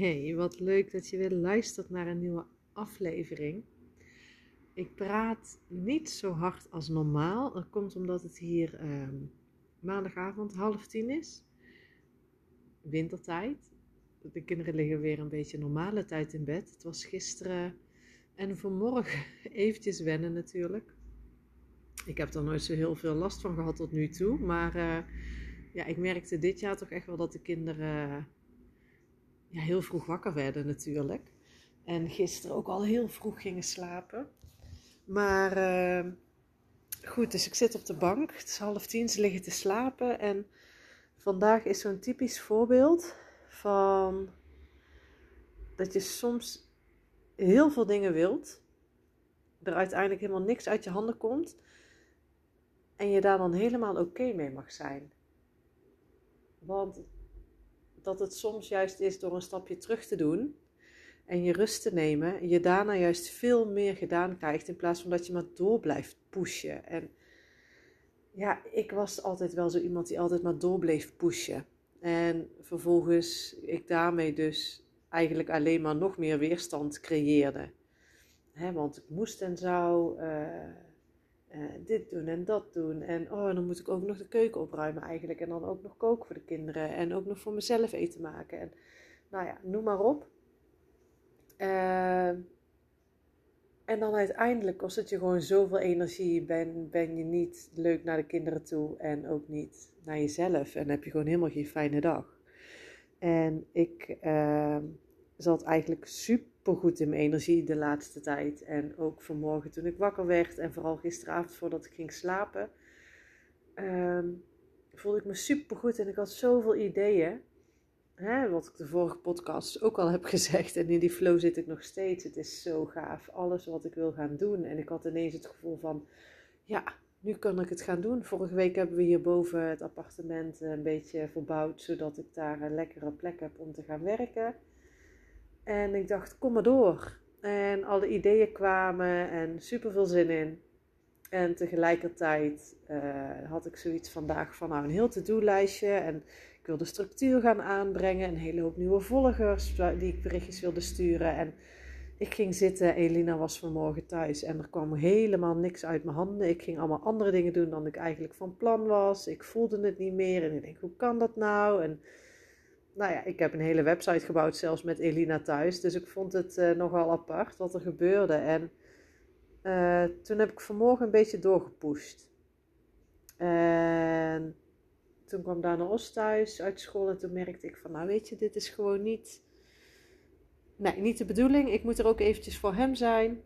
Hey, wat leuk dat je weer luistert naar een nieuwe aflevering. Ik praat niet zo hard als normaal. Dat komt omdat het hier ehm, maandagavond half tien is. Wintertijd. De kinderen liggen weer een beetje normale tijd in bed. Het was gisteren en vanmorgen eventjes wennen natuurlijk. Ik heb er nooit zo heel veel last van gehad tot nu toe. Maar uh, ja, ik merkte dit jaar toch echt wel dat de kinderen ja, heel vroeg wakker werden natuurlijk. En gisteren ook al heel vroeg gingen slapen. Maar uh, goed, dus ik zit op de bank. Het is half tien, ze liggen te slapen. En vandaag is zo'n typisch voorbeeld van dat je soms heel veel dingen wilt. Er uiteindelijk helemaal niks uit je handen komt. En je daar dan helemaal oké mee mag zijn. Want dat het soms juist is door een stapje terug te doen en je rust te nemen, je daarna juist veel meer gedaan krijgt in plaats van dat je maar door blijft pushen. En ja, ik was altijd wel zo iemand die altijd maar door bleef pushen. En vervolgens ik daarmee dus eigenlijk alleen maar nog meer weerstand creëerde. want ik moest en zou. Uh, uh, dit doen en dat doen. En oh, dan moet ik ook nog de keuken opruimen eigenlijk. En dan ook nog koken voor de kinderen. En ook nog voor mezelf eten maken. En nou ja, noem maar op. Uh, en dan uiteindelijk kost het je gewoon zoveel energie. Ben, ben je niet leuk naar de kinderen toe en ook niet naar jezelf. En heb je gewoon helemaal geen fijne dag. En ik uh, zat eigenlijk super goed in mijn energie de laatste tijd. En ook vanmorgen toen ik wakker werd en vooral gisteravond voordat ik ging slapen, um, voelde ik me super goed en ik had zoveel ideeën. Hè, wat ik de vorige podcast ook al heb gezegd. En in die flow zit ik nog steeds. Het is zo gaaf. Alles wat ik wil gaan doen. En ik had ineens het gevoel van, ja, nu kan ik het gaan doen. Vorige week hebben we hierboven het appartement een beetje verbouwd. Zodat ik daar een lekkere plek heb om te gaan werken. En ik dacht, kom maar door. En alle ideeën kwamen en super veel zin in. En tegelijkertijd uh, had ik zoiets vandaag van nou, een heel to-do-lijstje. En ik wilde structuur gaan aanbrengen. Een hele hoop nieuwe volgers die ik berichtjes wilde sturen. En ik ging zitten. Elina was vanmorgen thuis. En er kwam helemaal niks uit mijn handen. Ik ging allemaal andere dingen doen dan ik eigenlijk van plan was. Ik voelde het niet meer. En ik denk, hoe kan dat nou? En nou ja, ik heb een hele website gebouwd, zelfs met Elina thuis. Dus ik vond het uh, nogal apart wat er gebeurde. En uh, toen heb ik vanmorgen een beetje doorgepusht. En toen kwam Dana Os thuis uit school en toen merkte ik van, nou weet je, dit is gewoon niet, nee, niet de bedoeling. Ik moet er ook eventjes voor hem zijn.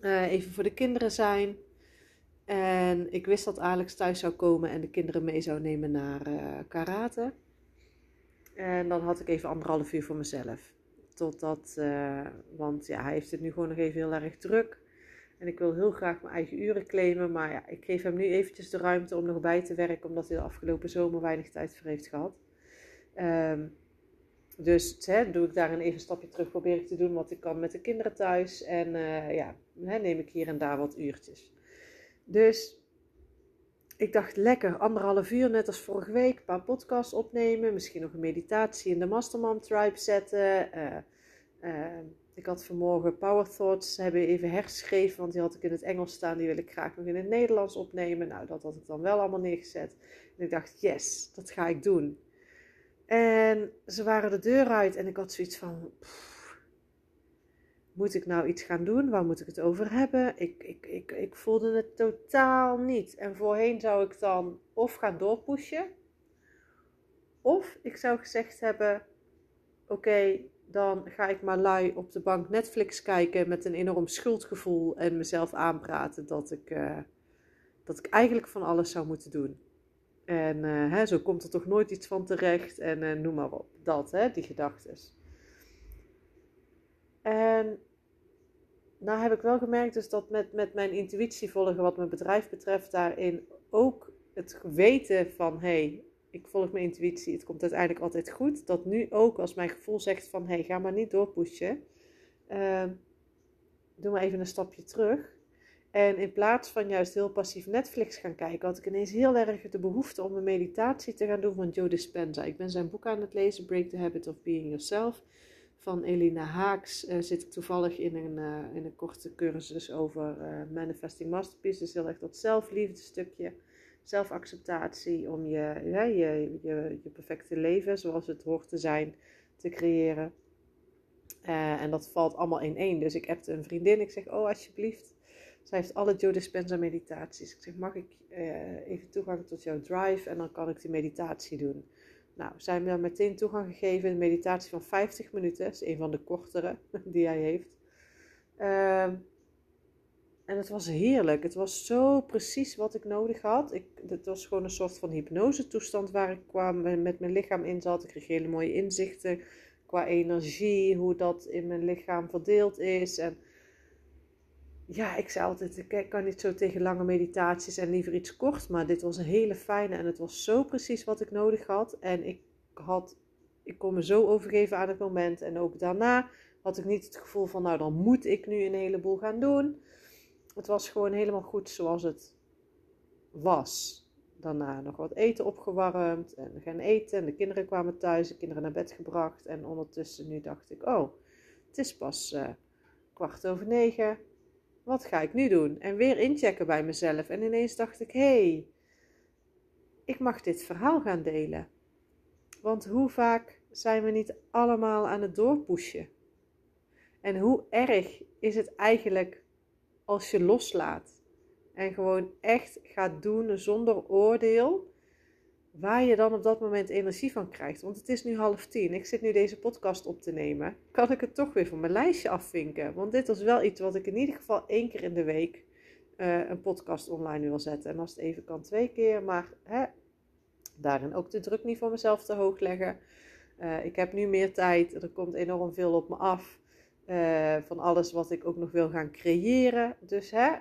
Uh, even voor de kinderen zijn. En ik wist dat Alex thuis zou komen en de kinderen mee zou nemen naar karate. En dan had ik even anderhalf uur voor mezelf. Totdat, uh, want ja, hij heeft het nu gewoon nog even heel erg druk. En ik wil heel graag mijn eigen uren claimen. Maar ja, ik geef hem nu eventjes de ruimte om nog bij te werken. Omdat hij de afgelopen zomer weinig tijd voor heeft gehad. Um, dus hè, doe ik even een stapje terug. Probeer ik te doen wat ik kan met de kinderen thuis. En uh, ja, neem ik hier en daar wat uurtjes. Dus ik dacht lekker, anderhalf uur, net als vorige week, een paar podcasts opnemen. Misschien nog een meditatie in de Mastermind Tribe zetten. Uh, uh, ik had vanmorgen Power Thoughts, hebben even herschreven, want die had ik in het Engels staan. Die wil ik graag nog in het Nederlands opnemen. Nou, dat had ik dan wel allemaal neergezet. En ik dacht, yes, dat ga ik doen. En ze waren de deur uit en ik had zoiets van... moet ik nou iets gaan doen? Waar moet ik het over hebben? Ik, ik, ik, ik voelde het totaal niet. En voorheen zou ik dan of gaan doorpushen. Of ik zou gezegd hebben: Oké, dan ga ik maar lui op de bank Netflix kijken met een enorm schuldgevoel en mezelf aanpraten dat ik, uh, dat ik eigenlijk van alles zou moeten doen. En uh, hè, zo komt er toch nooit iets van terecht en uh, noem maar op. Dat, hè, die gedachten. En nou heb ik wel gemerkt dus dat met, met mijn intuïtie volgen wat mijn bedrijf betreft, daarin ook het weten van hé, hey, ik volg mijn intuïtie, het komt uiteindelijk altijd goed. Dat nu ook als mijn gevoel zegt van hé, hey, ga maar niet doorpushen. Uh, doe maar even een stapje terug. En in plaats van juist heel passief Netflix gaan kijken, had ik ineens heel erg de behoefte om een meditatie te gaan doen van Joe Dispenza. Ik ben zijn boek aan het lezen, Break the Habit of Being Yourself. Van Elina Haaks uh, zit ik toevallig in een, uh, in een korte cursus over uh, Manifesting Masterpiece. Dus heel erg dat zelfliefde stukje, zelfacceptatie om je, je, je, perfecte leven zoals het hoort te zijn te creëren. en dat valt allemaal in één. Dus ik appte een vriendin, ik zeg, oh alsjeblieft zij heeft alle Joe Dispenza meditaties. Ik zeg, mag ik even toegang tot jouw drive en dan kan ik die meditatie doen. Nou, zij hebben me meteen toegang gegeven. Een meditatie van 50 minuten. Dat is een van de kortere die hij heeft. Uh, en het was heerlijk. Het was zo precies wat ik nodig had. Ik, het was gewoon een soort van hypnose toestand waar ik kwam met mijn lichaam in zat. Ik kreeg hele mooie inzichten qua energie, hoe dat in mijn lichaam verdeeld is. En ja, ik zei altijd, ik kan niet zo tegen lange meditaties en liever iets kort. Maar dit was een hele fijne en het was zo precies wat ik nodig had. En ik, had, ik kon me zo overgeven aan het moment. En ook daarna had ik niet het gevoel van, nou dan moet ik nu een heleboel gaan doen. Het was gewoon helemaal goed zoals het was. Daarna nog wat eten opgewarmd en gaan eten. En de kinderen kwamen thuis, de kinderen naar bed gebracht. En ondertussen nu dacht ik, oh, het is pas uh, kwart over negen wat ga ik nu doen? En weer inchecken bij mezelf. En ineens dacht ik, hé, hey, ik mag dit verhaal gaan delen. Want hoe vaak zijn we niet allemaal aan het doorpushen? En hoe erg is het eigenlijk als je loslaat en gewoon echt gaat doen zonder oordeel waar je dan op dat moment energie van krijgt. Want het is nu half tien. Ik zit nu deze podcast op te nemen. Kan ik het toch weer van mijn lijstje afvinken? Want dit was wel iets wat ik in ieder geval één keer in de week uh, een podcast online wil zetten. En als het even kan, twee keer. Maar hè, daarin ook de druk niet voor mezelf te hoog leggen. Uh, ik heb nu meer tijd. Er komt enorm veel op me af. Uh, van alles wat ik ook nog wil gaan creëren. Dus hè,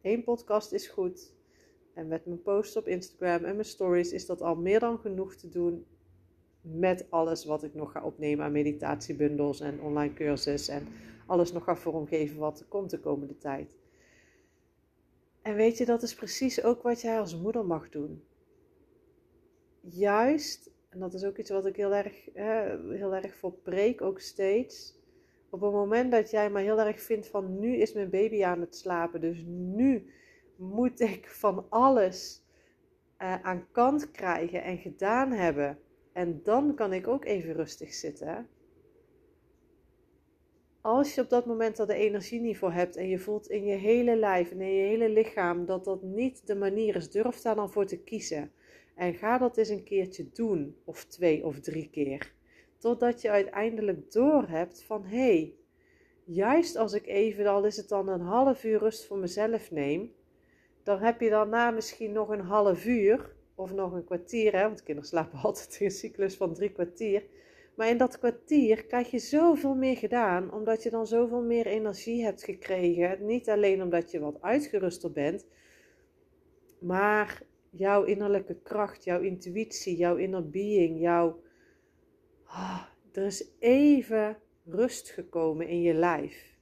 één podcast is goed. En met mijn posts op Instagram en mijn stories is dat al meer dan genoeg te doen met alles wat ik nog ga opnemen aan meditatiebundels en online cursus en alles nog ga vormgeven wat er komt de komende tijd. En weet je, dat is precies ook wat jij als moeder mag doen. Juist, en dat is ook iets wat ik heel erg, heel erg voor preek, ook steeds. Op het moment dat jij maar heel erg vindt van nu is mijn baby aan het slapen, dus nu moet ik van alles uh, aan kant krijgen en gedaan hebben. En dan kan ik ook even rustig zitten. Als je op dat moment er de energie niet voor hebt en je voelt in je hele lijf en in je hele lichaam dat dat niet de manier is, durf daar dan voor te kiezen. En ga dat eens een keertje doen, of twee of drie keer. Totdat je uiteindelijk doorhebt van hé, hey, juist als ik even, al is het dan een half uur rust voor mezelf neem, dan heb je daarna misschien nog een half uur of nog een kwartier, hè, want kinderen slapen altijd in een cyclus van drie kwartier. Maar in dat kwartier krijg je zoveel meer gedaan, omdat je dan zoveel meer energie hebt gekregen. Niet alleen omdat je wat uitgeruster bent, maar jouw innerlijke kracht, jouw intuïtie, jouw inner being, jouw. Oh, er is even rust gekomen in je lijf.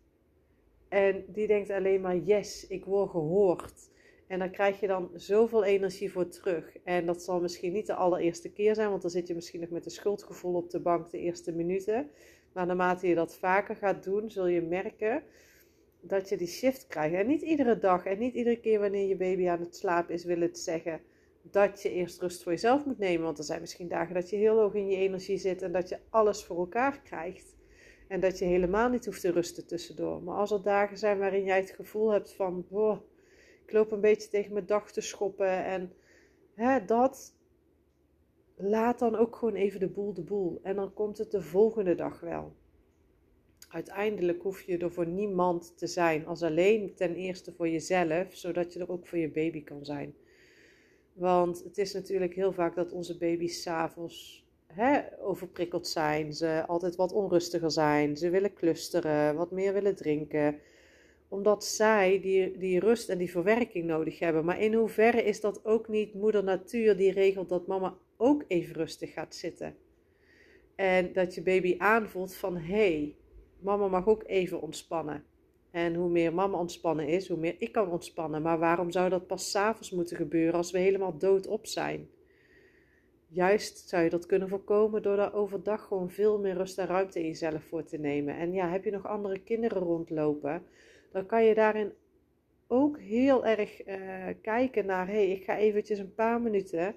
En die denkt alleen maar: yes, ik word gehoord. En daar krijg je dan zoveel energie voor terug. En dat zal misschien niet de allereerste keer zijn, want dan zit je misschien nog met een schuldgevoel op de bank de eerste minuten. Maar naarmate je dat vaker gaat doen, zul je merken dat je die shift krijgt. En niet iedere dag en niet iedere keer wanneer je baby aan het slapen is, wil het zeggen dat je eerst rust voor jezelf moet nemen. Want er zijn misschien dagen dat je heel hoog in je energie zit en dat je alles voor elkaar krijgt. En dat je helemaal niet hoeft te rusten tussendoor. Maar als er dagen zijn waarin jij het gevoel hebt van, boh, ik loop een beetje tegen mijn dag te schoppen. En hè, dat. Laat dan ook gewoon even de boel de boel. En dan komt het de volgende dag wel. Uiteindelijk hoef je er voor niemand te zijn. Als alleen ten eerste voor jezelf. Zodat je er ook voor je baby kan zijn. Want het is natuurlijk heel vaak dat onze baby's s'avonds overprikkeld zijn. Ze altijd wat onrustiger zijn. Ze willen clusteren, wat meer willen drinken omdat zij die, die rust en die verwerking nodig hebben. Maar in hoeverre is dat ook niet moeder natuur die regelt dat mama ook even rustig gaat zitten? En dat je baby aanvoelt van hé, hey, mama mag ook even ontspannen. En hoe meer mama ontspannen is, hoe meer ik kan ontspannen. Maar waarom zou dat pas s'avonds moeten gebeuren als we helemaal doodop zijn? Juist zou je dat kunnen voorkomen door daar overdag gewoon veel meer rust en ruimte in jezelf voor te nemen. En ja, heb je nog andere kinderen rondlopen, dan kan je daarin ook heel erg uh, kijken naar: hé, hey, ik ga eventjes een paar minuten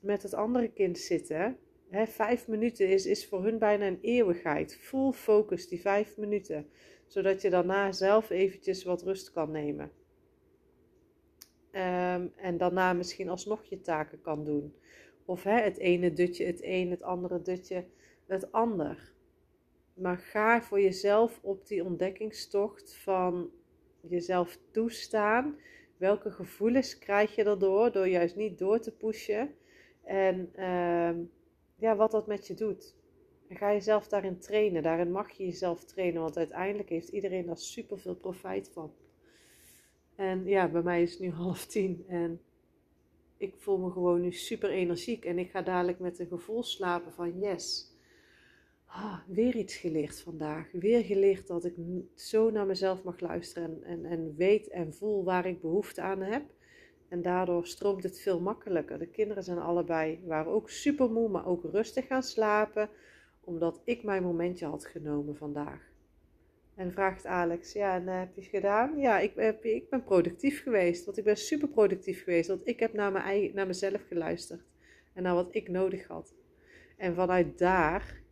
met het andere kind zitten. Hè, vijf minuten is, is voor hun bijna een eeuwigheid. Full focus, die vijf minuten. Zodat je daarna zelf eventjes wat rust kan nemen. Um, en daarna misschien alsnog je taken kan doen. Of hè, het ene dutje het een, het andere dutje het ander. Maar ga voor jezelf op die ontdekkingstocht van jezelf toestaan. Welke gevoelens krijg je daardoor, door juist niet door te pushen. En uh, ja, wat dat met je doet. En ga jezelf daarin trainen. Daarin mag je jezelf trainen, want uiteindelijk heeft iedereen daar super veel profijt van. En ja, bij mij is het nu half tien en ik voel me gewoon nu super energiek. En ik ga dadelijk met een gevoel slapen van yes. Ah, weer iets geleerd vandaag. Weer geleerd dat ik zo naar mezelf mag luisteren en, en, weet en voel waar ik behoefte aan heb. En daardoor stroomt het veel makkelijker. De kinderen zijn allebei, waren ook super moe, maar ook rustig gaan slapen. Omdat ik mijn momentje had genomen vandaag. En vraagt Alex, ja, en uh, heb je het gedaan? Ja, ik, heb, ik ben productief geweest. Want ik ben super productief geweest. Want ik heb naar, mijn eigen, naar mezelf geluisterd. En naar wat ik nodig had. En vanuit daar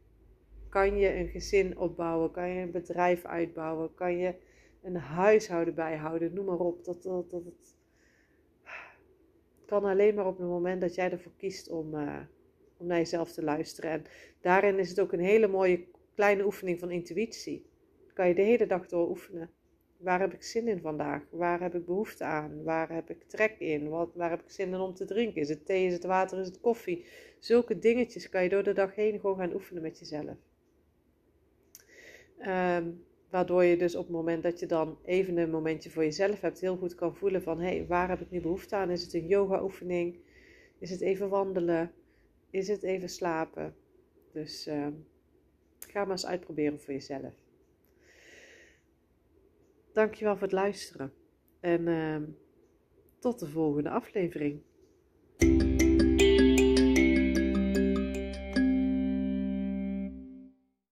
kan je een gezin opbouwen. Kan je een bedrijf uitbouwen. Kan je een huishouden bijhouden. Noem maar op. Dat, dat, dat, kan alleen maar op het moment dat jij ervoor kiest om, uh, om naar jezelf te luisteren. En daarin is het ook een hele mooie kleine oefening van intuïtie kan je de hele dag door oefenen. Waar heb ik zin in vandaag? Waar heb ik behoefte aan? Waar heb ik trek in? Wat, waar heb ik zin in om te drinken? Is het thee? Is het water? Is het koffie? Zulke dingetjes kan je door de dag heen gewoon gaan oefenen met jezelf. Ehm, waardoor je dus op het moment dat je dan even een momentje voor jezelf hebt, heel goed kan voelen van hé, hey, waar heb ik nu behoefte aan? Is het een yoga oefening? Is het even wandelen? Is het even slapen? Dus uh, ga maar eens uitproberen voor jezelf. Dankjewel voor het luisteren. En uh, tot de volgende aflevering.